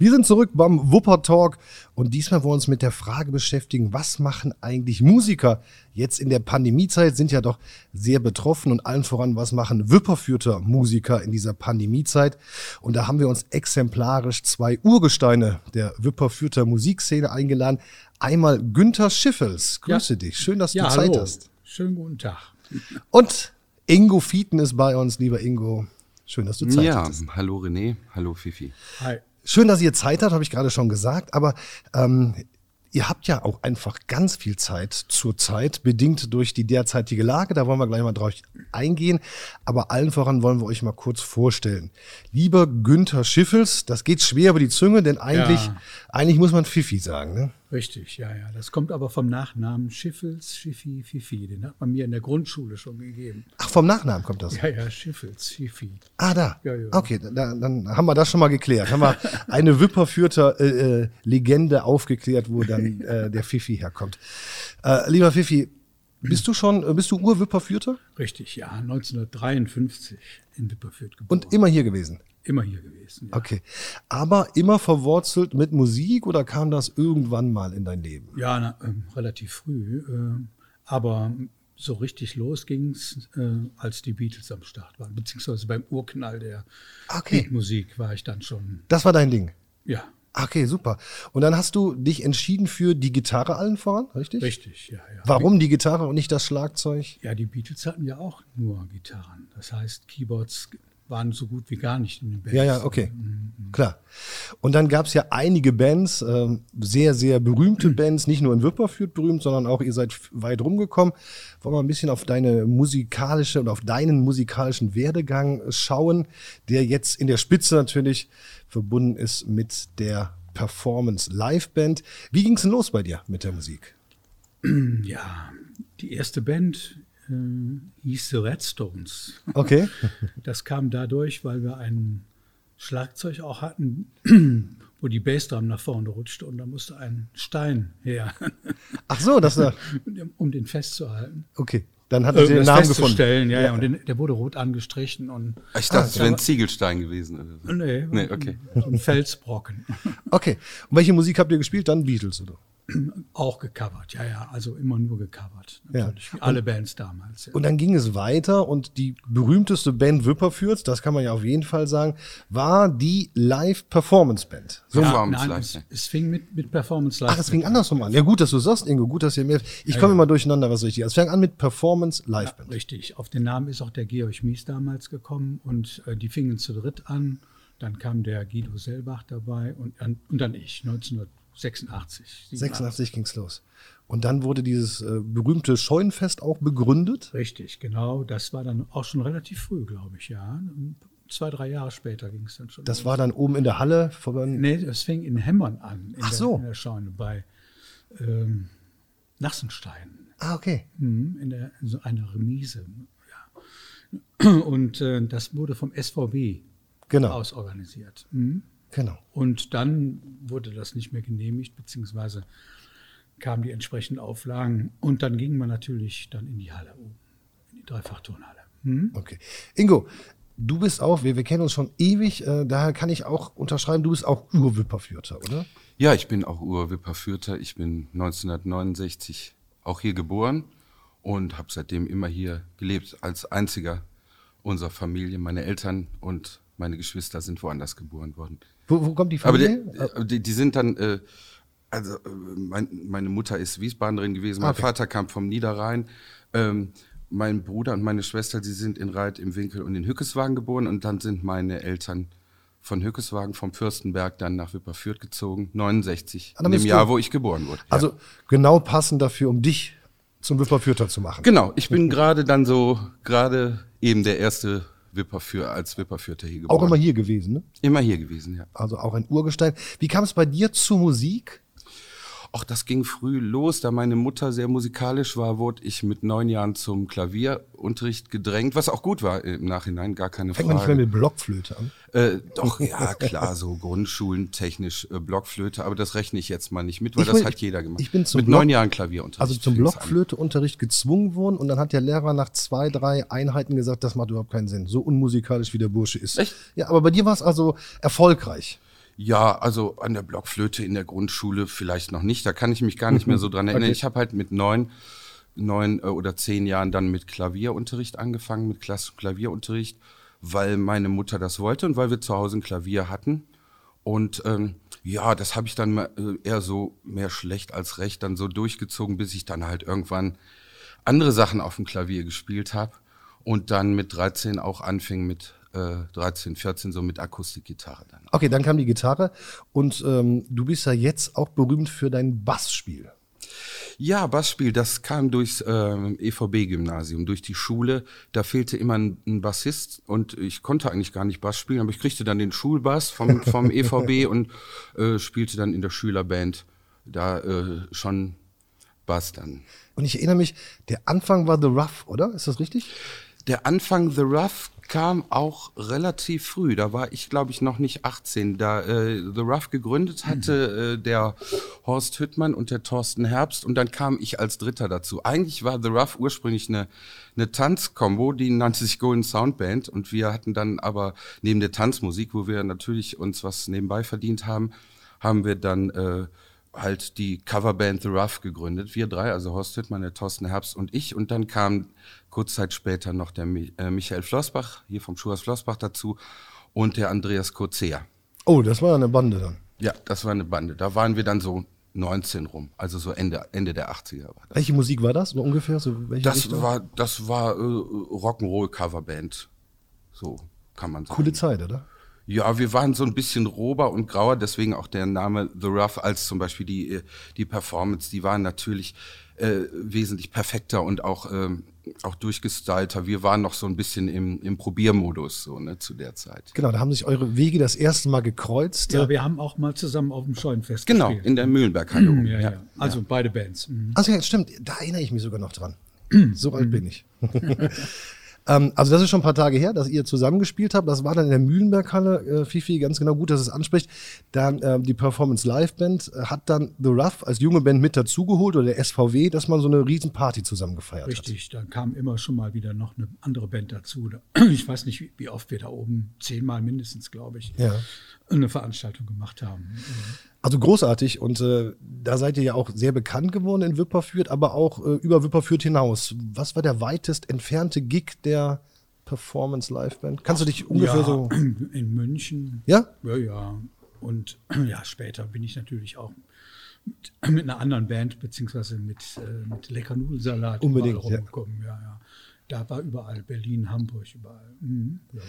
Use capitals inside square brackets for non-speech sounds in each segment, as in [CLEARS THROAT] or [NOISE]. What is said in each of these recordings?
Wir sind zurück beim Wupper Talk und diesmal wollen wir uns mit der Frage beschäftigen, was machen eigentlich Musiker? Jetzt in der Pandemiezeit sind ja doch sehr betroffen und allen voran, was machen Wipperfürther Musiker in dieser Pandemiezeit? Und da haben wir uns exemplarisch zwei Urgesteine der Wipperfürther Musikszene eingeladen. Einmal Günther Schiffels. Grüße ja. dich. Schön, dass ja, du Zeit hallo. hast. Schönen guten Tag. Und Ingo Fieten ist bei uns, lieber Ingo. Schön, dass du Zeit ja, hattest. Ja, hallo René, hallo Fifi. Hi. Schön, dass ihr Zeit habt, habe ich gerade schon gesagt. Aber ähm, ihr habt ja auch einfach ganz viel Zeit zur Zeit, bedingt durch die derzeitige Lage. Da wollen wir gleich mal drauf eingehen. Aber allen voran wollen wir euch mal kurz vorstellen. Lieber Günther Schiffels, das geht schwer über die Zunge, denn eigentlich, Ja. eigentlich muss man Fifi sagen. Ne? Richtig, ja, ja. Das kommt aber vom Nachnamen Schiffels, Schiffi, Fifi. Den hat man mir in der Grundschule schon gegeben. Ach, vom Nachnamen kommt das. Ja, ja, Schiffels, Fifi. Ah, da. Ja, ja. Okay, da, dann haben wir das schon mal geklärt. Haben wir [LAUGHS] eine Wipperfürter äh, äh, Legende aufgeklärt, wo dann äh, der Fifi herkommt. Äh, lieber Fifi, bist du schon, äh, bist du Urwipperfürter Richtig, ja. 1953 in Wipperfürth geboren. und immer hier gewesen? Immer hier gewesen. Ja. Okay. Aber immer verwurzelt mit Musik oder kam das irgendwann mal in dein Leben? Ja, na, ähm, relativ früh. Äh, aber so richtig los ging's, äh, als die Beatles am Start waren. Beziehungsweise beim Urknall der Okay. Beatmusik war ich dann schon, Das war dein Ding. ja, Okay, super. Und dann hast du dich entschieden für die Gitarre allen voran, richtig? richtig, ja, ja. Warum die Gitarre und nicht das Schlagzeug? Ja, die Beatles hatten ja auch nur Gitarren. Das heißt, Keyboards waren so gut wie gar nicht in den Bands. Ja, ja, okay. Klar. Und dann gab es ja einige Bands, ähm, sehr, sehr berühmte [CLEARS THROAT] Bands, nicht nur in Wipperfürth berühmt, sondern auch ihr seid weit rumgekommen. Wollen wir ein bisschen auf deine musikalische oder auf deinen musikalischen Werdegang schauen, der jetzt in der Spitze natürlich verbunden ist mit der Performance Live Band. Wie ging's denn los bei dir mit der Musik? Ja, die erste Band äh, hieß The Redstones. Okay. [LAUGHS] Das kam dadurch, weil wir ein Schlagzeug auch hatten, [CLEARS THROAT] wo die Bassdrum nach vorne rutschte und da musste ein Stein her, Ach so, das war, [LAUGHS] um den festzuhalten. okay. Dann hat er den Namen gefunden. festzustellen, ja, ja. Und den, der wurde rot angestrichen und Ich dachte, es wäre ein Ziegelstein gewesen. Oder so. nee, Nee, okay. so ein Felsbrocken. Okay. Und welche Musik habt ihr gespielt? Dann Beatles, oder? Auch gecovert, ja, ja, also immer nur gecovert. Ja. Natürlich, wie alle Bands damals. Ja. Und dann ging es weiter und die berühmteste Band Wipperfürth, das kann man ja auf jeden Fall sagen, war die Live-Performance-Band. So, Ja. Ja, Performance nein, Live, es, ja. es fing mit, mit Performance Live. ach, es fing andersrum an. Ja, gut, dass du sagst, Ingo, gut, dass ihr mehr. Ich komme immer durcheinander, was richtig ist. Es fing an mit Performance Live-Band. Richtig. Auf den Namen ist auch der Georg Mies damals gekommen und äh, die fingen zu dritt an. Dann kam der Guido Selbach dabei und, dann- und dann ich, 1986. 86 ging's los. Und dann wurde dieses äh, berühmte Scheunenfest auch begründet. Richtig, genau. Das war dann auch schon relativ früh, glaube ich, ja. Zwei, drei Jahre später ging es dann schon. Das los. war dann oben in der Halle. Nee, das fing in Hemmern an, in, Ach der, so. in der Scheune bei ähm, Nassenstein. Ah, okay. Mhm, in, der, in so einer Remise. Ja. Und äh, das wurde vom SVB Genau. ausorganisiert. Mhm. Genau. Und dann wurde das nicht mehr genehmigt, beziehungsweise kamen die entsprechenden Auflagen. Und dann ging man natürlich dann in die Halle oben, in die Dreifachturnhalle. Mhm. Okay. Ingo, du bist auch, wir, wir kennen uns schon ewig, äh, daher kann ich auch unterschreiben, du bist auch Urwipperfürther, oder? Ja, ich bin auch Urwipperfürther. Ich bin 1969 auch hier geboren und habe seitdem immer hier gelebt, als einziger unserer Familie. Meine Eltern und meine Geschwister sind woanders geboren worden. Wo, wo kommt die Aber Familie? die, die, die sind dann, äh, also äh, mein, meine Mutter ist Wiesbadenerin gewesen, mein Okay. Vater kam vom Niederrhein. Ähm, mein Bruder und meine Schwester, die sind in Reit im Winkel und in Hückeswagen geboren und dann sind meine Eltern von Hückeswagen vom Fürstenberg dann nach Wipperfürth gezogen, 69, Ah, in dem Jahr, wo ich geboren wurde. Also genau passend dafür, um dich zum Wipperfürther zu machen. Genau, ich bin gerade dann so, gerade eben der erste Wipperfür, als Wipperfürther hier geboren. Auch immer hier gewesen, ne? Immer hier gewesen, ja. Also auch ein Urgestein. Wie kam es bei dir zur Musik? Auch das ging früh los, da meine Mutter sehr musikalisch war, wurde ich mit neun Jahren zum Klavierunterricht gedrängt, was auch gut war im Nachhinein, gar keine Fängt man nicht Frage. mehr mit Blockflöte an? äh, doch, ja klar, so Grundschulen technisch äh, Blockflöte, aber das rechne ich jetzt mal nicht mit, weil Ich das will- hat jeder gemacht. ich bin zum mit Block- neun Jahren Klavierunterricht. Also zum. Blockflöteunterricht gezwungen worden und dann hat der Lehrer nach zwei, drei Einheiten gesagt, das macht überhaupt keinen Sinn. So unmusikalisch wie der Bursche ist. Echt? Ja, aber bei dir war es also erfolgreich. Ja, also an der Blockflöte in der Grundschule vielleicht noch nicht. Da kann ich mich gar nicht mehr [LAUGHS] so dran erinnern. Okay. Ich habe halt mit neun, neun äh, oder zehn Jahren dann mit Klavierunterricht angefangen, mit klassischem Klavierunterricht, weil meine Mutter das wollte und weil wir zu Hause ein Klavier hatten. Und ähm, ja, das habe ich dann äh, eher so mehr schlecht als recht dann so durchgezogen, bis ich dann halt irgendwann andere Sachen auf dem Klavier gespielt habe und dann mit 13 auch anfing mit äh, 13, 14 so mit Akustikgitarre dann. Okay, dann kam die Gitarre und ähm, du bist ja jetzt auch berühmt für dein Bassspiel. Ja, Bassspiel, das kam durchs ähm, EVB-Gymnasium, durch die Schule. Da fehlte immer ein, ein Bassist und ich konnte eigentlich gar nicht Bass spielen, aber ich kriegte dann den Schulbass vom, vom [LAUGHS] EVB und äh, spielte dann in der Schülerband da äh, schon Bass dann. Und ich erinnere mich, der Anfang war The Rough, oder? Ist das richtig? Der Anfang The Rough kam auch relativ früh. Da war ich, glaube ich, noch nicht 18. Da äh, The Rough gegründet hatte äh, der Horst Hüttmann und der Thorsten Herbst und dann kam ich als Dritter dazu. Eigentlich war The Rough ursprünglich eine, eine Tanzkombo, die nannte sich Golden Sound Band und wir hatten dann aber neben der Tanzmusik, wo wir natürlich uns was nebenbei verdient haben, haben wir dann äh, halt die Coverband The Rough gegründet. Wir drei, also Horst Hüttmann, der Thorsten Herbst und ich. Und dann kam kurz Zeit später noch der äh, Michael Flossbach, hier vom Schuhhaus Flossbach dazu und der Andreas Kurzea. Oh, das war eine Bande dann. Ja, das war eine Bande. Da waren wir dann so 19 rum, also so Ende, Ende der 80er war das. Welche Musik war das? So ungefähr? So welche Das Richtung? war, das war äh, Rock'n'Roll-Coverband. So kann man sagen. coole Zeit, oder? Ja, wir waren so ein bisschen rober und grauer, deswegen auch der Name The Rough als zum Beispiel die, äh, die Performance, die waren natürlich äh, wesentlich perfekter und auch, ähm, auch durchgestylter. Wir waren noch so ein bisschen im, im Probiermodus so, ne, zu der Zeit. Genau, da haben sich eure Wege das erste Mal gekreuzt. Ja, wir haben auch mal zusammen auf dem Scheunenfest Genau, gespielt. in der Mühlenberghalle. oben, ja, ja. Also beide Bands. Mhm. Also ja, stimmt, da erinnere ich mich sogar noch dran. [CLEARS THROAT] so alt bin ich. [LAUGHS] ähm, also das ist schon ein paar Tage her, dass ihr zusammengespielt habt. Das war dann in der Mühlenberghalle, äh, Fifi, ganz genau gut, dass es anspricht. Dann ähm, die Performance Live Band äh, hat dann The Rough als junge Band mit dazugeholt oder der SVW, dass man so eine riesen Party zusammen gefeiert hat. Richtig, da kam immer schon mal wieder noch eine andere Band dazu. Da- [CLEARS THROAT] Ich weiß nicht, wie- wie oft wir da oben, zehnmal mindestens, glaube ich, Ja. eine Veranstaltung gemacht haben. Also großartig und äh, da seid ihr ja auch sehr bekannt geworden in Wipperfürth, aber auch äh, über Wipperfürth hinaus. Was war der weitest entfernte Gig der Performance Live Band? Kannst du dich ungefähr ja, so. [CLEARS THROAT] in München. Ja? Ja, ja. Und [CLEARS THROAT] ja, später bin ich natürlich auch mit, [CLEARS THROAT] mit einer anderen Band, beziehungsweise mit, äh, mit Lecker Nudelsalat Unbedingt, überall ja. rumgekommen. Ja. Ja, Da war überall Berlin, Hamburg, überall. Mhm. Ja.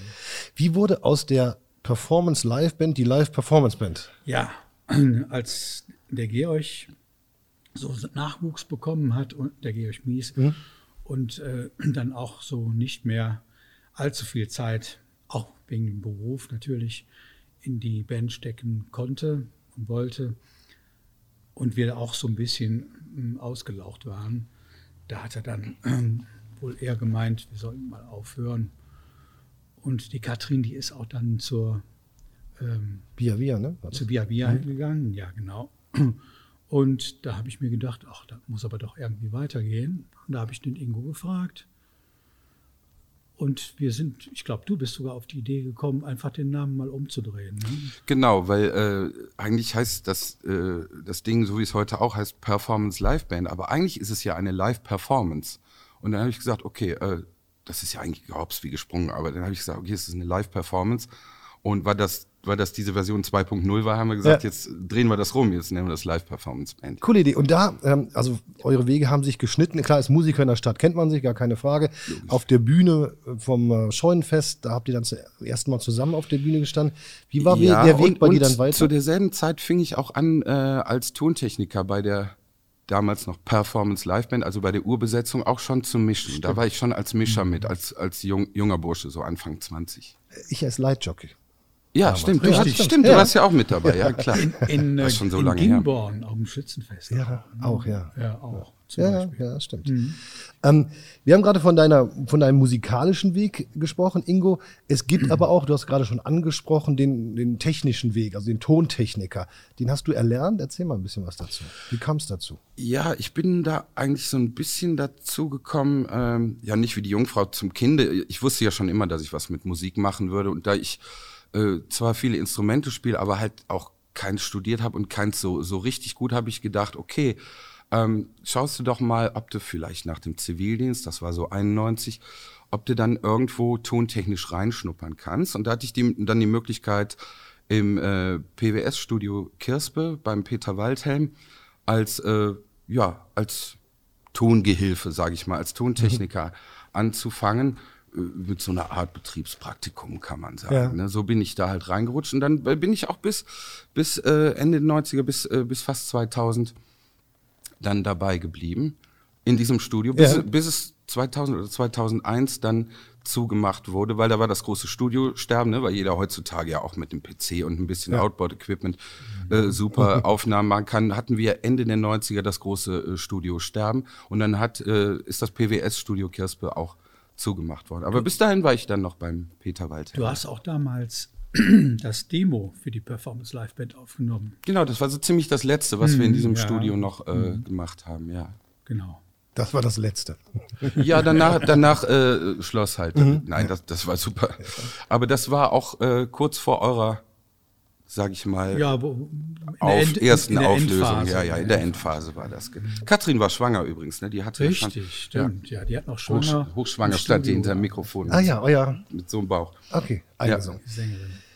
Wie wurde aus der Performance Live Band die Live Performance Band? Ja, [CLEARS THROAT] als der Georg so Nachwuchs bekommen hat und der Georg Mies und äh, dann auch so nicht mehr allzu viel Zeit, auch wegen dem Beruf natürlich, in die Band stecken konnte und wollte und wir auch so ein bisschen ähm, ausgelaucht waren, da hat er dann ähm, [CLEARS THROAT] wohl eher gemeint, wir sollten mal aufhören. Und die Katrin, die ist auch dann zur ähm, Via Via, ne? War zu Via Via gegangen, ja genau. [CLEARS THROAT] Und da habe ich mir gedacht, ach, da muss aber doch irgendwie weitergehen. Und da habe ich den Ingo gefragt. Und wir sind, ich glaube, du bist sogar auf die Idee gekommen, einfach den Namen mal umzudrehen. Ne? Genau, weil äh, eigentlich heißt das, äh, das Ding, so wie es heute auch heißt, Performance Live Band, aber eigentlich ist es ja eine Live-Performance. Und dann habe ich gesagt, okay, äh, das ist ja eigentlich gehops wie gesprungen, aber dann habe ich gesagt, okay, es ist eine Live-Performance. Und weil das, weil das diese Version 2.0 war, haben wir gesagt, Ja. jetzt drehen wir das rum, jetzt nennen wir das Live-Performance Band. Coole Idee. Und da, ähm, also eure Wege haben sich geschnitten. Klar, als Musiker in der Stadt kennt man sich, gar keine Frage. Auf der Bühne äh, vom äh, Scheunenfest, da habt ihr dann zum ersten Mal zusammen auf der Bühne gestanden. Wie war Ja, der Weg und, bei dir dann weiter? Zu derselben Zeit fing ich auch an äh, als Tontechniker bei der damals noch Performance Live Band, also bei der Urbesetzung auch schon zu mischen. Da war ich schon als Mischer mit, als, als jung, junger Bursche, so Anfang 20. Ich als Leitjockey. Ja, stimmt, Ja, richtig, stimmt. stimmt, Ja. du warst ja auch mit dabei, ja, klar. In, das äh, ist schon so in lange her. Gingborn auf dem Schützenfest. Ja, auch, ja. Ja, auch. Ja, ja, Beispiel. ja, stimmt. Ähm, wir haben gerade von deiner, von deinem musikalischen Weg gesprochen, Ingo. Es gibt aber auch, du hast gerade schon angesprochen, den, den technischen Weg, also den Tontechniker. Den hast du erlernt. Erzähl mal ein bisschen was dazu. Wie kam es dazu? Ja, ich bin da eigentlich so ein bisschen dazu gekommen, ähm, ja nicht wie die Jungfrau zum Kinde. Ich wusste ja schon immer, dass ich was mit Musik machen würde und da ich äh, zwar viele Instrumente spiele, aber halt auch keins studiert habe und keins so, so richtig gut, habe ich gedacht, okay, ähm, schaust du doch mal, ob du vielleicht nach dem Zivildienst, das war so 91, ob du dann irgendwo tontechnisch reinschnuppern kannst. Und da hatte ich die, dann die Möglichkeit, im äh, PWS-Studio Kirspe beim Peter Waldhelm als, äh, ja, als Tongehilfe, sage ich mal, als Tontechniker mhm. anzufangen mit so einer Art Betriebspraktikum, kann man sagen. Ja. Ne? So bin ich da halt reingerutscht und dann bin ich auch bis, bis äh, Ende der 90er, bis, äh, bis fast 2000 dann dabei geblieben in diesem Studio, bis, ja. bis es 2000 oder 2001 dann zugemacht wurde, weil da war das große Studiosterben, ne, weil jeder heutzutage ja auch mit dem PC und ein bisschen ja. Outboard-Equipment äh, super [LAUGHS] Aufnahmen machen kann, hatten wir Ende der 90er das große äh, Studiosterben und dann hat, äh, ist das PWS-Studio Kirspe auch zugemacht worden. Aber bis dahin war ich dann noch beim Peter Wald. Du hast auch damals [CLEARS THROAT] das Demo für die Performance Live Band aufgenommen. Genau, das war so ziemlich das Letzte, was hm, wir in diesem ja. Studio noch äh, hm. gemacht haben, ja. Genau. Das war das Letzte. [LAUGHS] Ja, danach, danach äh, Schloss halt. Mhm. Nein, das, das war super. Aber das war auch äh, kurz vor eurer, sag ich mal, ja, wo, auf End, ersten Auflösung. Endphase, ja, ja, in der Endphase war das. Katrin war schwanger übrigens, ne? Die hatte Richtig, schon, stimmt. Ja. ja, die hat noch schwanger. Hoch, hochschwanger statt die hinter dem Mikrofon. Ah ja, oh ja. Mit so einem Bauch. Okay, eingesungen. Ja.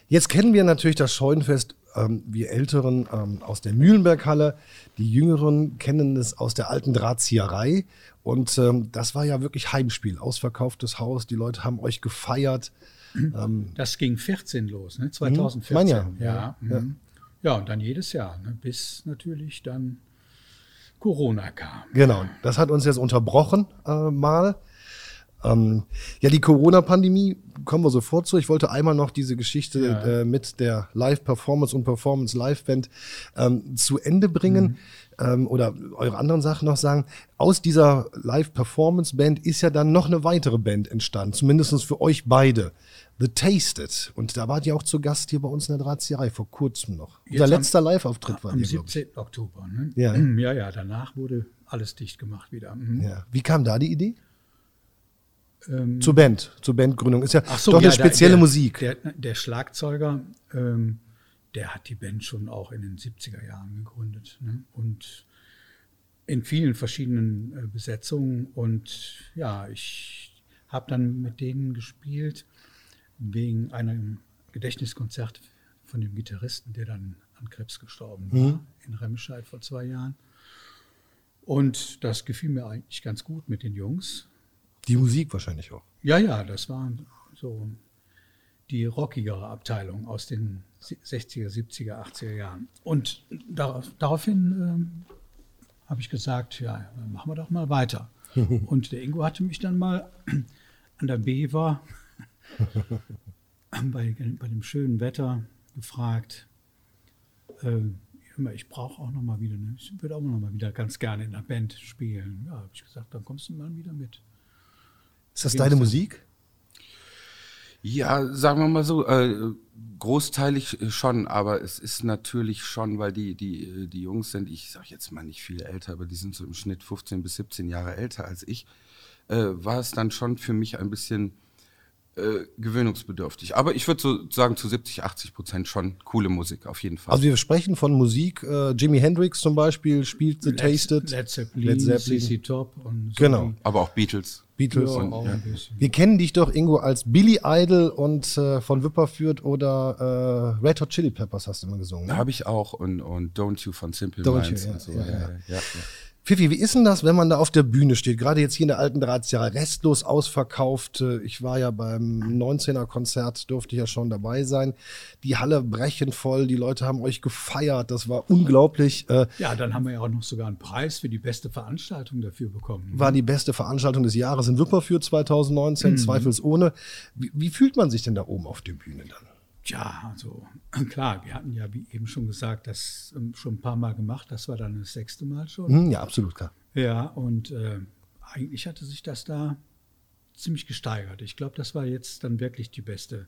Jetzt kennen wir natürlich das Scheunenfest ähm, wir Älteren ähm, aus der Mühlenberghalle, die Jüngeren kennen es aus der alten Drahtzieherei. Und ähm, das war ja wirklich Heimspiel, ausverkauftes Haus, die Leute haben euch gefeiert. Ähm, das ging 14 los, ne? 2014. Mein Jahr. Ja, ja. Mhm. ja, und dann jedes Jahr, ne? bis natürlich dann Corona kam. Genau, das hat uns jetzt unterbrochen äh, mal. Ähm, ja, die Corona-Pandemie kommen wir sofort zu. Ich wollte einmal noch diese Geschichte ja. äh, mit der Live-Performance und Performance-Live-Band ähm, zu Ende bringen. Mhm. Ähm, oder eure anderen Sachen noch sagen. Aus dieser Live-Performance-Band ist ja dann noch eine weitere Band entstanden, zumindest für euch beide. The Tasted. Und da wart ihr auch zu Gast hier bei uns in der Drahtzieherei vor kurzem noch. Jetzt Unser letzter Live-Auftritt war Am 17. Oktober. Ne? Ja. [CLEARS THROAT] ja, ja, danach wurde alles dicht gemacht wieder. Mhm. Ja. Wie kam da die Idee? Ähm, zur Band, zur Bandgründung. Ist ja so, doch eine spezielle der, Musik. Der, der Schlagzeuger, ähm, der hat die Band schon auch in den 70er Jahren gegründet. Ne? Und in vielen verschiedenen äh, Besetzungen. Und ja, ich habe dann mit denen gespielt wegen einem Gedächtniskonzert von dem Gitarristen, der dann an Krebs gestorben war, mhm. in Remscheid vor zwei Jahren. Und das gefiel mir eigentlich ganz gut mit den Jungs. Die Musik wahrscheinlich auch. Ja, ja, das war so die rockigere Abteilung aus den 60er, 70er, 80er Jahren. Und darauf, daraufhin ähm, habe ich gesagt, ja, machen wir doch mal weiter. [LAUGHS] Und der Ingo hatte mich dann mal an der Bever bei, bei dem schönen Wetter gefragt, äh, ich brauche auch noch mal wieder, ne? ich würde auch noch mal wieder ganz gerne in der Band spielen. Ja, habe ich gesagt, dann kommst du mal wieder mit. Ist das deine Musik? Ja, sagen wir mal so, äh, großteilig schon, aber es ist natürlich schon, weil die, die, die Jungs sind, ich sage jetzt mal nicht viel älter, aber die sind so im Schnitt 15 bis 17 Jahre älter als ich, äh, war es dann schon für mich ein bisschen äh, gewöhnungsbedürftig. Aber ich würde so sagen, zu 70, 80 Prozent schon coole Musik, auf jeden Fall. Also wir sprechen von Musik. Äh, Jimi Hendrix zum Beispiel spielt The Led, Tasted. Led Zeppelin, Led Zeppelin. CC Top. Und so genau. Aber auch Beatles. Beatles. Ja, und, ja. Wir kennen dich doch, Ingo, als Billy Idol und äh, von Wipperfürth oder äh, Red Hot Chili Peppers hast du immer gesungen. Ne? Habe ich auch und, und Don't You von Simple Don't Minds you, und so. Ja, Fifi, wie ist denn das, wenn man da auf der Bühne steht? Gerade jetzt hier in der alten Drahtzieher, restlos ausverkauft. Ich war ja beim 19er Konzert, durfte ich ja schon dabei sein. Die Halle brechend voll, die Leute haben euch gefeiert, das war unglaublich. Äh, ja, dann haben wir ja auch noch sogar einen Preis für die beste Veranstaltung dafür bekommen. War die beste Veranstaltung des Jahres in Wipperfürth 2019, mhm. zweifelsohne. Wie, wie fühlt man sich denn da oben auf der Bühne dann? Tja, also [CLEARS THROAT] klar, wir hatten ja, wie eben schon gesagt, das ähm, schon ein paar Mal gemacht. Das war dann das sechste Mal schon. Hm, ja, absolut klar. Ja, und äh, eigentlich hatte sich das da ziemlich gesteigert. Ich glaube, das war jetzt dann wirklich die beste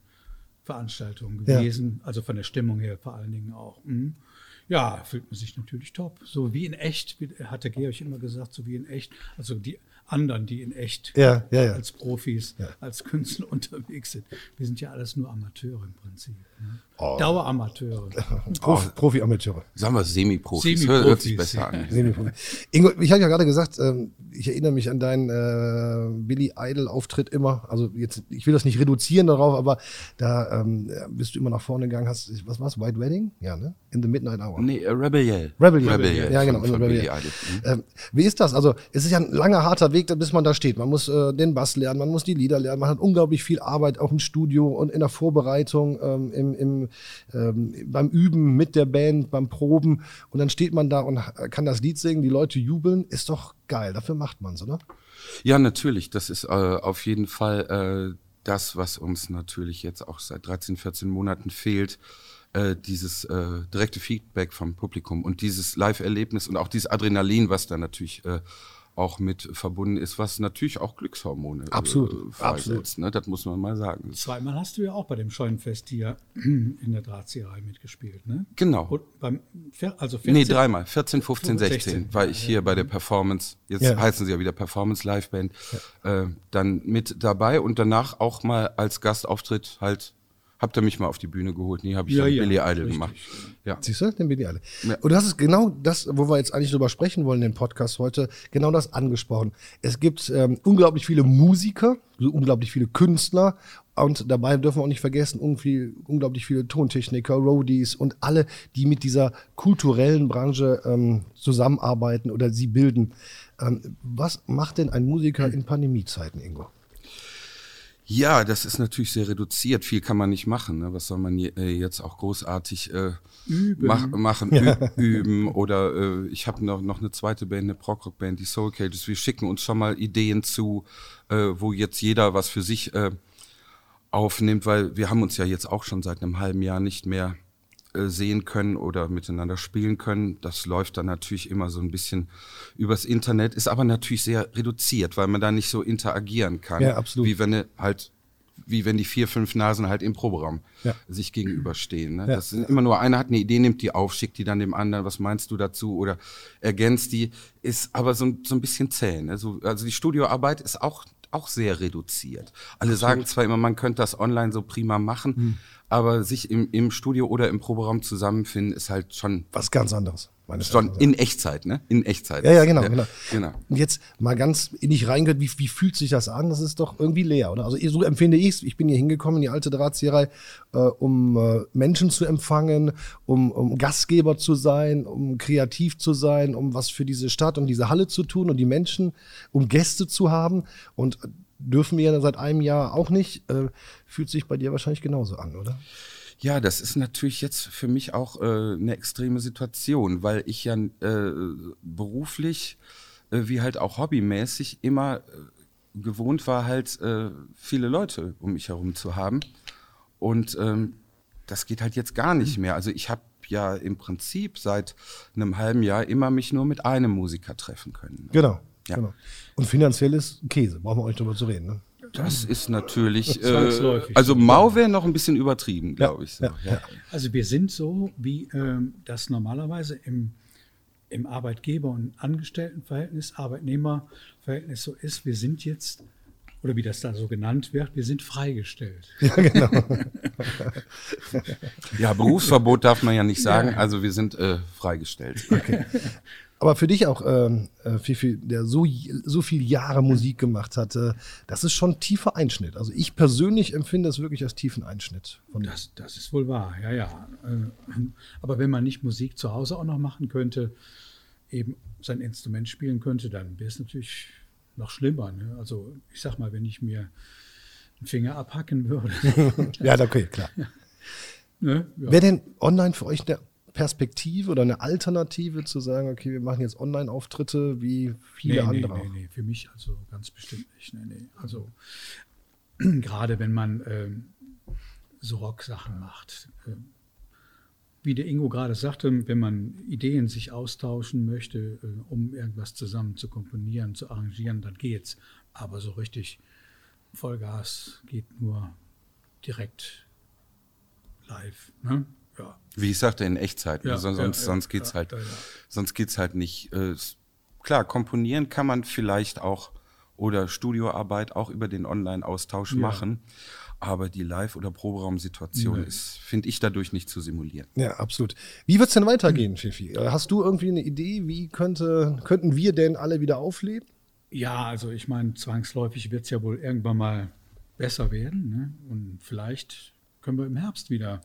Veranstaltung gewesen. Ja. Also von der Stimmung her vor allen Dingen auch. Mhm. Ja, fühlt man sich natürlich top. So wie in echt, wie, hatte Georg immer gesagt, so wie in echt. Also die anderen, die in echt Ja, ja, ja. als Profis, als Künstler [LAUGHS] unterwegs sind. Wir sind ja alles nur Amateure im Prinzip. Oh. Daueramateure. [LAUGHS] Prof, Profi-Amateure. Sagen wir Semi-Profis. Semi-Profis, Hört sich besser an. [LAUGHS] Semi-Profi. Ingo, ich habe ja gerade gesagt, ähm, ich erinnere mich an deinen äh, Billy Idol-Auftritt immer. Also jetzt, ich will das nicht reduzieren darauf, aber da ähm, bist du immer nach vorne gegangen. Hast, was war's? White Wedding? Ja, ne? In the Midnight Hour. Nee, äh, Rebel Yell. Rebel Yell. Rebel Yell. Ja, genau, Von, von Rebel Billy Yell. Idol. Mhm. Ähm, wie ist das? Also, es ist ja ein langer, harter Weg, bis man da steht. Man muss äh, den Bass lernen, man muss die Lieder lernen, man hat unglaublich viel Arbeit auch im Studio und in der Vorbereitung, ähm, im, im, ähm, beim Üben mit der Band, beim Proben. Und dann steht man da und kann das Lied singen, die Leute jubeln. Ist doch geil, dafür macht man's, oder? Ja, natürlich. Das ist äh, auf jeden Fall äh, das, was uns natürlich jetzt auch seit 13, 14 Monaten fehlt. Äh, dieses äh, direkte Feedback vom Publikum und dieses Live-Erlebnis und auch dieses Adrenalin, was da natürlich äh, auch mit verbunden ist, was natürlich auch Glückshormone äh, Absolut, freisetzt. Ne? Das muss man mal sagen. Zweimal hast du ja auch bei dem Scheunenfest hier [CLEARS THROAT] in der Drahtzieherei mitgespielt, ne? Genau. Und beim, also 14, Nee, dreimal. 14, 15, 16 16. war ich hier bei der Performance. Jetzt Ja. heißen sie ja wieder Performance Live Band. Äh, dann mit dabei und danach auch mal als Gastauftritt halt. Habt ihr mich mal auf die Bühne geholt? Nee, habe ich Ja, ja, Billy Idol richtig. gemacht. Ja. Siehst du, den ich alle. Ja. Und hast es genau das, wo wir jetzt eigentlich drüber sprechen wollen, den Podcast heute, genau das angesprochen. Es gibt ähm, unglaublich viele Musiker, so unglaublich viele Künstler und dabei dürfen wir auch nicht vergessen, unglaublich viele Tontechniker, Roadies und alle, die mit dieser kulturellen Branche ähm, zusammenarbeiten oder sie bilden. Ähm, was macht denn ein Musiker in Pandemiezeiten, Ingo? Ja, das ist natürlich sehr reduziert. Viel kann man nicht machen. Ne? Was soll man äh, jetzt auch großartig äh, mach, machen, [LAUGHS] ü- üben? Oder äh, ich habe noch, noch eine zweite Band, eine Prog-Rock-Band, die Soul Cages. Wir schicken uns schon mal Ideen zu, äh, wo jetzt jeder was für sich äh, aufnimmt, weil wir haben uns ja jetzt auch schon seit einem halben Jahr nicht mehr sehen können oder miteinander spielen können. Das läuft dann natürlich immer so ein bisschen übers Internet, ist aber natürlich sehr reduziert, weil man da nicht so interagieren kann, Ja, absolut. wie wenn halt wie wenn die vier, fünf Nasen halt im Proberaum Ja. sich gegenüberstehen. Ne? Ja. Das sind immer nur einer hat eine Idee, nimmt die auf, schickt die dann dem anderen, was meinst du dazu oder ergänzt die, ist aber so, ein- so ein bisschen zäh. Ne? So, also die Studioarbeit ist auch, auch sehr reduziert. Alle sagen zwar immer, man könnte das online so prima machen, Hm. aber sich im, im Studio oder im Proberaum zusammenfinden, ist halt schon, Was ganz anderes. Schon in Echtzeit, ne? In Echtzeit. Ja, ja, genau, genau. genau. Und jetzt mal ganz in dich reingehört, wie, wie fühlt sich das an? Das ist doch irgendwie leer, oder? Also so empfinde ich es. Ich bin hier hingekommen in die alte Drahtzieherei, äh, um äh, Menschen zu empfangen, um, um Gastgeber zu sein, um kreativ zu sein, um was für diese Stadt und diese Halle zu tun und die Menschen, um Gäste zu haben. Und dürfen wir ja seit einem Jahr auch nicht. Äh, fühlt sich bei dir wahrscheinlich genauso an, oder? Ja, das ist natürlich jetzt für mich auch äh, eine extreme Situation, weil ich ja äh, beruflich äh, wie halt auch hobbymäßig immer äh, gewohnt war, halt äh, viele Leute um mich herum zu haben. Und ähm, das geht halt jetzt gar nicht mehr. Also ich habe ja im Prinzip seit einem halben Jahr immer mich nur mit einem Musiker treffen können. Genau. Ja. genau. Und finanziell ist Käse, brauchen wir euch drüber zu reden. Ne? Das ist natürlich, äh, also mau wäre noch ein bisschen übertrieben, glaube ich. So. ja, ja. Also wir sind so, wie ähm, das normalerweise im, im Arbeitgeber- und Angestelltenverhältnis, Arbeitnehmerverhältnis so ist. Wir sind jetzt, oder wie das da so genannt wird, wir sind freigestellt. [LAUGHS] Ja, Berufsverbot darf man ja nicht sagen. Also wir sind äh, freigestellt. [LAUGHS] Aber für dich auch, ähm, äh, viel, viel, der so, so viele Jahre Musik gemacht hat, äh, das ist schon ein tiefer Einschnitt. Also ich persönlich empfinde es wirklich als tiefen Einschnitt. Das, das ist wohl wahr, ja, ja. Äh, Aber wenn man nicht Musik zu Hause auch noch machen könnte, eben sein Instrument spielen könnte, dann wäre es natürlich noch schlimmer. Ne? Also ich sag mal, wenn ich mir einen Finger abhacken würde. [LAUGHS] ja, okay, klar. [LAUGHS] ne? ja. Wäre denn online für euch eine Perspektive oder eine Alternative zu sagen, okay, wir machen jetzt Online-Auftritte wie viele nee, andere nee, nee, nee, für mich also ganz bestimmt nicht. Nee, nee. Also [CLEARS THROAT] gerade wenn man ähm, so Rock-Sachen macht. Ähm, wie der Ingo gerade sagte, wenn man Ideen sich austauschen möchte, äh, um irgendwas zusammen zu komponieren, zu arrangieren, dann geht's. Aber so richtig Vollgas geht nur direkt live. Ne? Ja. Wie ich sagte, in Echtzeit. ne? Ja, sonst ja, sonst, geht's ja, halt, sonst geht's halt nicht. Äh, klar, komponieren kann man vielleicht auch oder Studioarbeit auch über den Online-Austausch Ja. machen. Aber die Live- oder Proberaumsituation Nee. ist, finde ich, dadurch nicht zu simulieren. Ja, absolut. Wie wird's denn weitergehen, Fifi? Äh, Hast du irgendwie eine Idee, wie könnte, könnten wir denn alle wieder aufleben? Ja, also ich meine, zwangsläufig wird es ja wohl irgendwann mal besser werden. Ne? Und vielleicht können wir im Herbst wieder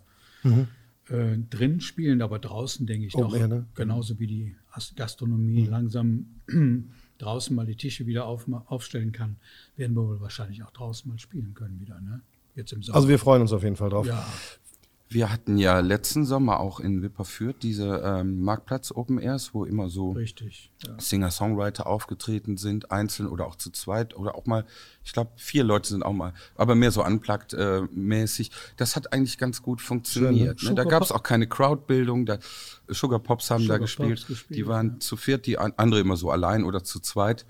äh, drin spielen, aber draußen denke ich Open doch, Air, ne? genauso wie die As- Gastronomie langsam [CLEARS THROAT] draußen mal die Tische wieder auf, aufstellen kann, werden wir wohl wahrscheinlich auch draußen mal spielen können wieder. Ne? Jetzt im Sommer. Also wir freuen uns auf jeden Fall drauf. ja, Wir hatten ja letzten Sommer auch in Wipperfürth diese ähm, Marktplatz Open Airs, wo immer so richtig. Ja. Singer-Songwriter aufgetreten sind, einzeln oder auch zu zweit oder auch mal, ich glaube, vier Leute sind auch mal, aber mehr so unplugged äh, mäßig. Das hat eigentlich ganz gut funktioniert. Schön, ne? ne? Da gab es auch keine Crowdbildung. Da, Sugar Pops haben Sugar da gespielt. Pops gespielt, Die waren zu viert, die an- andere immer so allein oder zu zweit,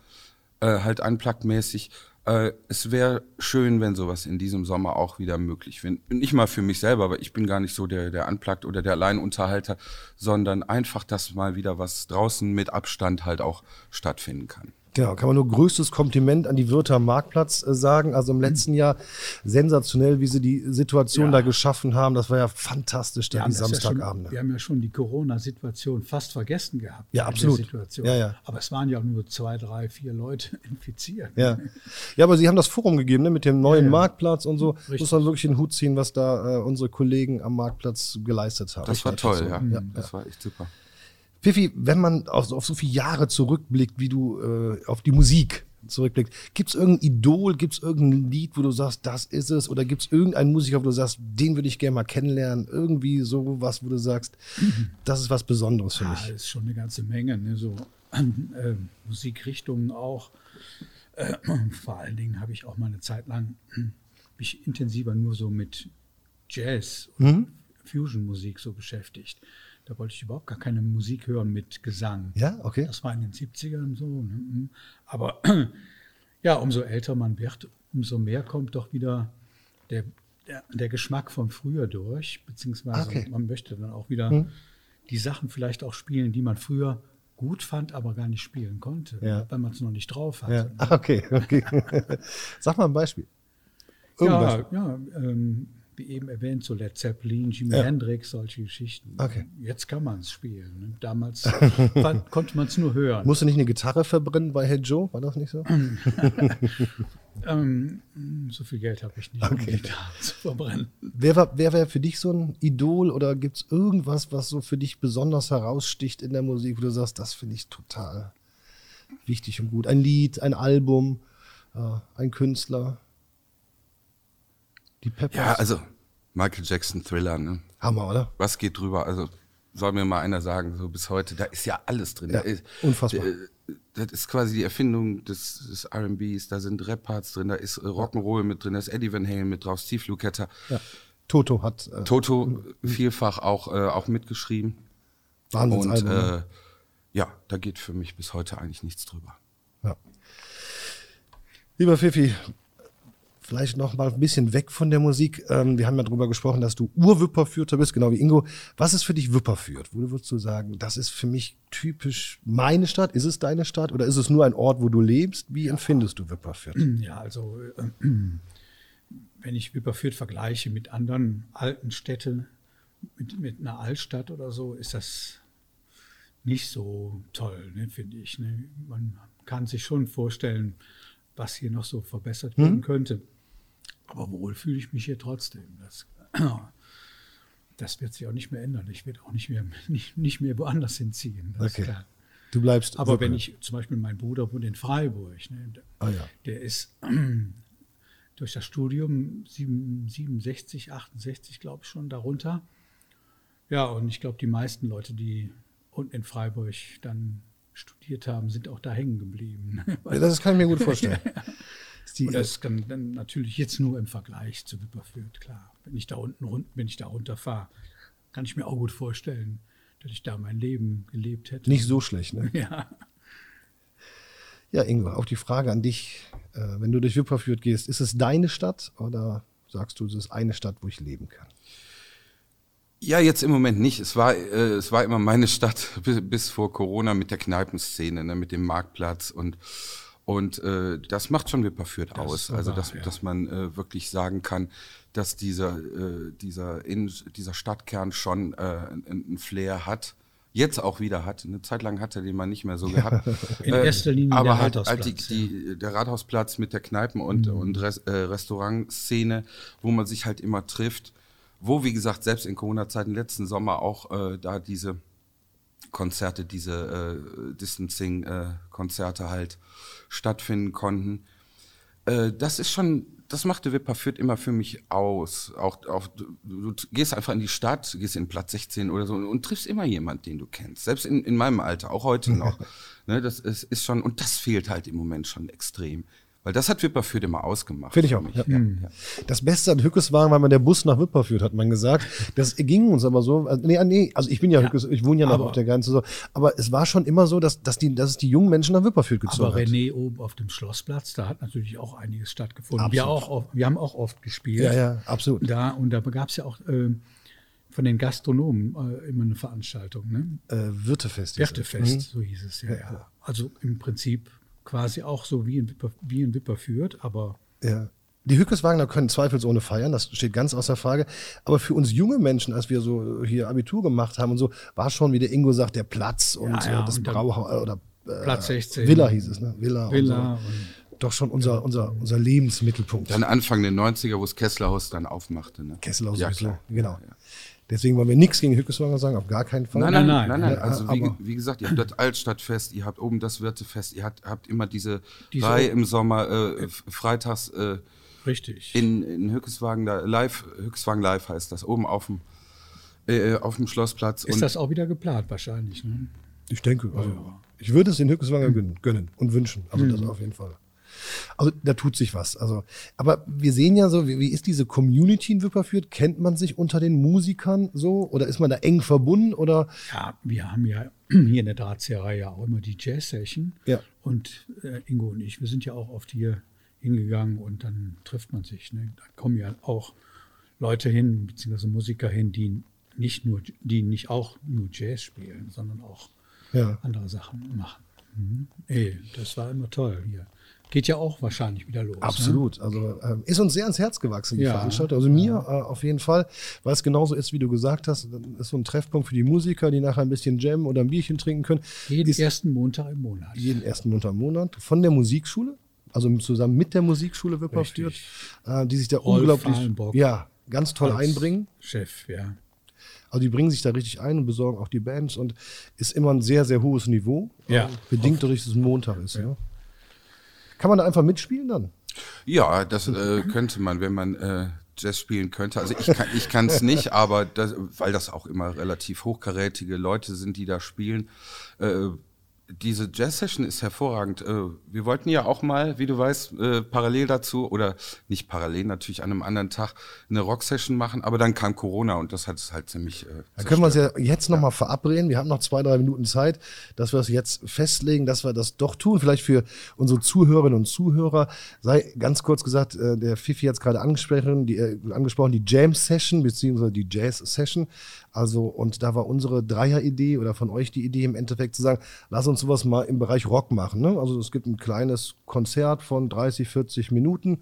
äh, halt unplugged mäßig. Äh, es wäre schön, wenn sowas in diesem Sommer auch wieder möglich wäre. Nicht mal für mich selber, aber ich bin gar nicht so der, der Unplugged oder der Alleinunterhalter, sondern einfach, dass mal wieder was draußen mit Abstand halt auch stattfinden kann. Genau, kann man nur größtes Kompliment an die Wirte am Marktplatz äh, sagen. Also im letzten Jahr sensationell, wie sie die Situation Ja. da geschaffen haben. Das war ja fantastisch, da Wir die haben, das ja wir haben ja schon die Corona-Situation fast vergessen gehabt. Ja, der absolut. Situation. Ja, ja. Aber es waren ja auch nur zwei, drei, vier Leute [LAUGHS] infiziert. Ja. ja, aber sie haben das Forum gegeben, ne, mit dem neuen Ja, ja. Marktplatz und so. Richtig. Muss man wirklich den Hut ziehen, was da äh, unsere Kollegen am Marktplatz geleistet haben. Das war toll, so. ja. ja. Das war echt super. Fifi, wenn man auf, auf so viele Jahre zurückblickt, wie du äh, auf die Musik zurückblickst, gibt es irgendein Idol, gibt es irgendein Lied, wo du sagst, das ist es? Oder gibt es irgendeinen Musiker, wo du sagst, den würde ich gerne mal kennenlernen? Irgendwie sowas, wo du sagst, das ist was Besonderes für Ja, mich. das ist schon eine ganze Menge, ne? so [CLEARS THROAT] äh, Musikrichtungen auch. Äh, [CLEARS THROAT] vor allen Dingen habe ich auch mal eine Zeit lang [CLEARS THROAT] mich intensiver nur so mit Jazz und Fusion-Musik so beschäftigt. Da wollte ich überhaupt gar keine Musik hören mit Gesang. Ja, okay. Das war in den 70ern so. Ne? mhm. Aber [CLEARS THROAT] ja, umso älter man wird, umso mehr kommt doch wieder der, der, der Geschmack von früher durch, beziehungsweise Okay. man möchte dann auch wieder die Sachen vielleicht auch spielen, die man früher gut fand, aber gar nicht spielen konnte, Ja. weil man es noch nicht drauf hatte. Ja. Ah, [LAUGHS] okay, okay. [LAUGHS] Sag mal ein Beispiel. Irgendwas. Ja, ja ähm, wie eben erwähnt, so Led Zeppelin, Jimi Ja. Hendrix, solche Geschichten. Okay. Jetzt kann man es spielen. Ne? Damals [LAUGHS] konnte man es nur hören. Musst du nicht eine Gitarre verbrennen bei Hey Joe? War das nicht so? [LAUGHS] Ähm, so viel Geld habe ich nicht, um Okay. die da zu verbrennen. Wer war wer wär für dich so ein Idol oder gibt es irgendwas, was so für dich besonders heraussticht in der Musik, wo du sagst, das finde ich total wichtig und gut? Ein Lied, ein Album, äh, ein Künstler? Die Peppers. Ja, also Michael Jackson Thriller, ne? Hammer, oder? Was geht drüber? Also soll mir mal einer sagen, so bis heute, da ist ja alles drin. Ja, da ist, unfassbar. äh, Das ist quasi die Erfindung des, des R&Bs, da sind Rap-Parts drin, da ist äh, Rock'n'Roll mit drin, da ist Eddie Van Halen mit drauf, Steve Lukather. Ja. Toto hat äh, Toto vielfach auch, äh, auch mitgeschrieben. Und Wahnsinnsalbum. ne? äh, ja, da geht für mich bis heute eigentlich nichts drüber. Ja. Lieber Fifi, vielleicht noch mal ein bisschen weg von der Musik. Ähm, wir haben ja darüber gesprochen, dass du Urwipperfürther bist, genau wie Ingo. Was ist für dich Wipperfürth? Wo würdest du sagen, das ist für mich typisch meine Stadt? Ist es deine Stadt oder ist es nur ein Ort, wo du lebst? Wie empfindest du Wipperfürth? [CLEARS THROAT] Ja, also äh, [CLEARS THROAT] wenn ich Wipperfürth vergleiche mit anderen alten Städten, mit, mit einer Altstadt oder so, ist das nicht so toll, ne, finde ich. Ne? Man kann sich schon vorstellen, was hier noch so verbessert werden könnte. Aber wohl fühle ich mich hier trotzdem. Das, [CLEARS THROAT] das wird sich auch nicht mehr ändern. Ich werde auch nicht mehr, [LAUGHS] nicht, nicht mehr woanders hinziehen. Okay. Du bleibst. Aber wenn Wipperfürth. ich zum Beispiel mein Bruder wohnt in Freiburg, ne, Ah, ja. der ist [CLEARS THROAT] durch das Studium 7, 67, 68, glaube ich schon, darunter. Ja, und ich glaube, die meisten Leute, die unten in Freiburg dann studiert haben, sind auch da hängen geblieben. [LAUGHS] Ja, das kann ich mir gut vorstellen. Ist die, Und das kann dann natürlich jetzt nur im Vergleich zu Wipperfürth, klar. Wenn ich da unten rund, wenn ich da runterfahre, kann ich mir auch gut vorstellen, dass ich da mein Leben gelebt hätte. nicht so schlecht, ne? [LAUGHS] Ja. Ja, Ingo, auch die Frage an dich. Äh, wenn du durch Wipperfürth gehst, ist es deine Stadt oder sagst du, es ist eine Stadt, wo ich leben kann? Ja, jetzt im Moment nicht. Es war, äh, es war immer meine Stadt [LAUGHS] bis, bis vor Corona mit der Kneipenszene, ne, mit dem Marktplatz und Und äh, das macht schon Wipperfürth aus. Also, wahr, dass, ja. dass man äh, wirklich sagen kann, dass dieser, äh, dieser, in, dieser Stadtkern schon äh, einen Flair hat. Jetzt auch wieder hat. Eine Zeit lang hat er den mal nicht mehr so gehabt. [LAUGHS] In Äh, erster Linie aber der halt, halt die, Rathausplatz, die, der Rathausplatz mit der Kneipen- und, Mhm. und Res, äh, Restaurantszene, wo man sich halt immer trifft. Wo, wie gesagt, selbst in Corona-Zeiten letzten Sommer auch äh, da diese Konzerte, diese äh, Distancing-Konzerte halt stattfinden konnten. Äh, das ist schon, das machte Wipper Fürth immer für mich aus. Auch, auch du, du gehst einfach in die Stadt, gehst in Platz 16 oder so und, und triffst immer jemanden, den du kennst. Selbst in, in meinem Alter, auch heute noch. [LAUGHS] ne, das ist, ist schon, und das fehlt halt im Moment schon extrem. Weil das hat Wipper Fürth immer ausgemacht. Finde ich auch. mich. Ja. Das Beste an Hückeswagen war mal der Bus nach Wipperfürth, hat man gesagt. Das ging uns aber so. Also, nee, nee, also ich bin ja, Hückes, ich wohne ja noch aber- auf der Grenze so. Aber es war schon immer so, dass, dass, die, dass es die jungen Menschen nach Wipperfürth gezogen Aber hat. René oben auf dem Schlossplatz, da hat natürlich auch einiges stattgefunden. Absolut. Wir, auch, oft- wir haben auch oft gespielt. Ja, ja, absolut. Da, und da gab es ja auch ähm, von den Gastronomen äh, immer eine Veranstaltung. Ne? Äh, Wirtefest. es. Wertefest, so hieß es ja, ja. Also im Prinzip quasi auch so wie in Wipper, wie in Wipperfürth, aber Ja. Die Hückeswagener können zweifelsohne feiern, das steht ganz außer Frage. Aber für uns junge Menschen, als wir so hier Abitur gemacht haben und so, war schon, wie der Ingo sagt, der Platz und Ja, ja, äh, das und Brauhaus oder äh, Platz 16. Villa hieß es, ne? Villa. Villa Und so. Doch schon unser, unser, unser Lebensmittelpunkt. Dann Anfang der 90er, wo das Kesslerhaus dann aufmachte. Ne? Kesselhaus ja, klar. Genau. Deswegen wollen wir nichts gegen Hückeswanger sagen, auf gar keinen Fall. Nein, nein, Nein, nein, nein. Also wie, wie gesagt, ihr habt das Altstadtfest, ihr habt oben das Wirtefest, ihr habt, habt immer diese, Diese- Reihe im Sommer, äh, freitags äh, richtig. in, in Hückeswagen, da live, Hückeswagen live heißt das, oben auf dem, äh, auf dem Schlossplatz. ist das auch wieder geplant wahrscheinlich. Ne? Ich denke, also, ich würde es den Hückeswanger gönnen, gönnen und wünschen. Also das auf jeden Fall. Also da tut sich was. Also, aber wir sehen ja so, wie, wie ist diese Community in Wipperfürth? Kennt man sich unter den Musikern so oder ist man da eng verbunden oder? Ja, wir haben ja [CLEARS THROAT] hier in der Drahtzieherei ja auch immer die Jazz-Session. Ja. Und äh, Ingo und ich, wir sind ja auch oft hier hingegangen und dann trifft man sich. Ne? Da kommen ja auch Leute hin, beziehungsweise Musiker hin, die nicht nur, die nicht auch nur Jazz spielen, sondern auch Ja. andere Sachen machen. Mhm. Ey, das war immer toll hier. Geht ja auch wahrscheinlich wieder los. Ne? Absolut. Also ähm, ist uns sehr ans Herz gewachsen, die Ja. Veranstaltung. Also mir äh, auf jeden Fall, weil es genauso ist, wie du gesagt hast. Ist so ein Treffpunkt für die Musiker, die nachher ein bisschen jammen oder ein Bierchen trinken können. Jeden Ist ersten Montag im Monat. jeden ersten Montag im Monat von der Musikschule, also zusammen mit der Musikschule Wipperfürth, äh, die sich da Rolf unglaublich, ja, ganz toll einbringen. Chef, ja. Also die bringen sich da richtig ein und besorgen auch die Bands und ist immer ein sehr, sehr hohes Niveau. Ja. Bedingt dadurch, dass es ein Montag ist. Ja. Kann man da einfach mitspielen dann? Ja, das äh, könnte man, wenn man äh, Jazz spielen könnte. Also ich kann ich kann es [LAUGHS] nicht, aber das, weil das auch immer relativ hochkarätige Leute sind, die da spielen. Äh, diese Jazz-Session ist hervorragend. Äh, wir wollten ja auch mal, wie du weißt, äh, parallel dazu oder nicht parallel natürlich an einem anderen Tag eine Rock-Session machen, aber dann kam Corona und das hat es halt ziemlich. Äh, Dann können wir uns ja jetzt nochmal verabreden. Wir haben noch zwei, drei Minuten Zeit, dass wir es jetzt festlegen, dass wir das doch tun. Vielleicht für unsere Zuhörerinnen und Zuhörer sei ganz kurz gesagt, der Fifi hat es gerade angesprochen, die, äh, angesprochen, die Jam-Session beziehungsweise die Jazz-Session. Also, und da war unsere Dreier-Idee oder von euch die Idee im Endeffekt zu sagen, lass uns sowas mal im Bereich Rock machen. Ne? Also es gibt ein kleines Konzert von 30, 40 Minuten.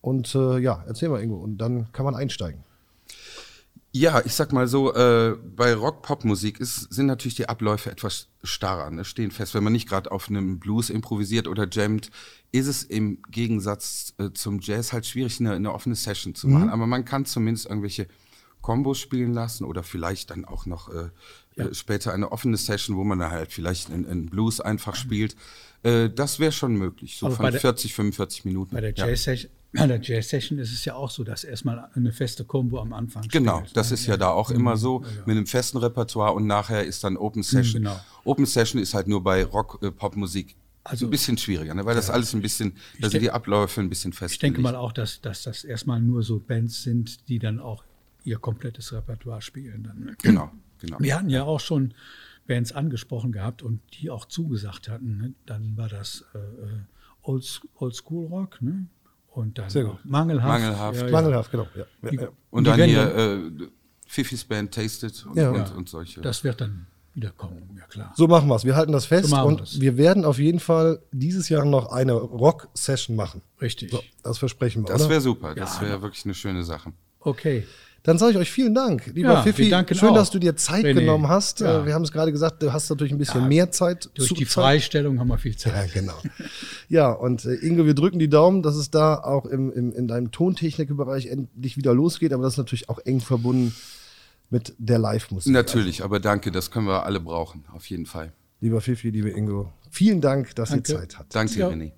Und äh, ja, erzähl mal, Ingo. Und dann kann man einsteigen. Ja, ich sag mal so, äh, bei Rock-Pop-Musik sind natürlich die Abläufe etwas starrer, ne, stehen fest. Wenn man nicht gerade auf einem Blues improvisiert oder jammt, ist es im Gegensatz äh, zum Jazz halt schwierig, eine, eine offene Session zu machen. Aber man kann zumindest irgendwelche Kombos spielen lassen oder vielleicht dann auch noch äh, äh, später eine offene Session, wo man dann halt vielleicht einen, einen Blues einfach spielt. Äh, das wäre schon möglich, so Aber von der- 40, 45 Minuten. Bei der Ja. Jazz-Session [CLEARS THROAT] bei der Jazz-Session ist es ja auch so, dass erstmal eine feste Combo am Anfang Genau, spielt, das ist ja da auch immer so mit einem festen Repertoire und nachher ist dann Open Session. genau. Open Session ist halt nur bei Rock, äh, Popmusik Also- ein bisschen schwieriger, ne? weil das alles ein bisschen, da sind die Abläufe ein bisschen Ich festgelegt. denke mal auch, dass, dass das erstmal nur so Bands sind, die dann auch ihr komplettes Repertoire spielen. Dann. ne? Genau, genau. Wir hatten ja auch schon Bands angesprochen gehabt und die auch zugesagt hatten. Ne? Dann war das äh, äh, Old, Old School Rock ne? und dann Sehr gut. Mangelhaft. Mangelhaft. Ja, ja. Mangelhaft, genau. Ja, Die-. Und dann hier äh, Fifis Band Tasted und, Ja. und, Ja, und solche. Das wird dann wiederkommen. Ja, klar. So machen wir es. Wir halten das fest So und das. wir werden auf jeden Fall dieses Jahr noch eine Rock-Session machen. Richtig. So, das versprechen wir. Das wäre super. Das wäre wirklich eine schöne Sache. Okay. Dann sage ich euch vielen Dank, lieber Ja, Fifi. Schön, auch, dass du dir Zeit René. genommen hast. Ja. Äh, Wir haben es gerade gesagt, du hast natürlich ein bisschen mehr Zeit. Durch zu die Zeit. Freistellung haben wir viel Ja, Zeit. genau. Ja, und äh, Ingo, wir drücken die Daumen, dass es da auch im, im, in deinem Tontechnikbereich endlich wieder losgeht, aber das ist natürlich auch eng verbunden mit der Live-Musik. Natürlich, aber danke, das können wir alle brauchen, auf jeden Fall. Lieber Fifi, lieber Ingo, vielen Dank, dass Danke. ihr Zeit habt. Danke, Ja. René.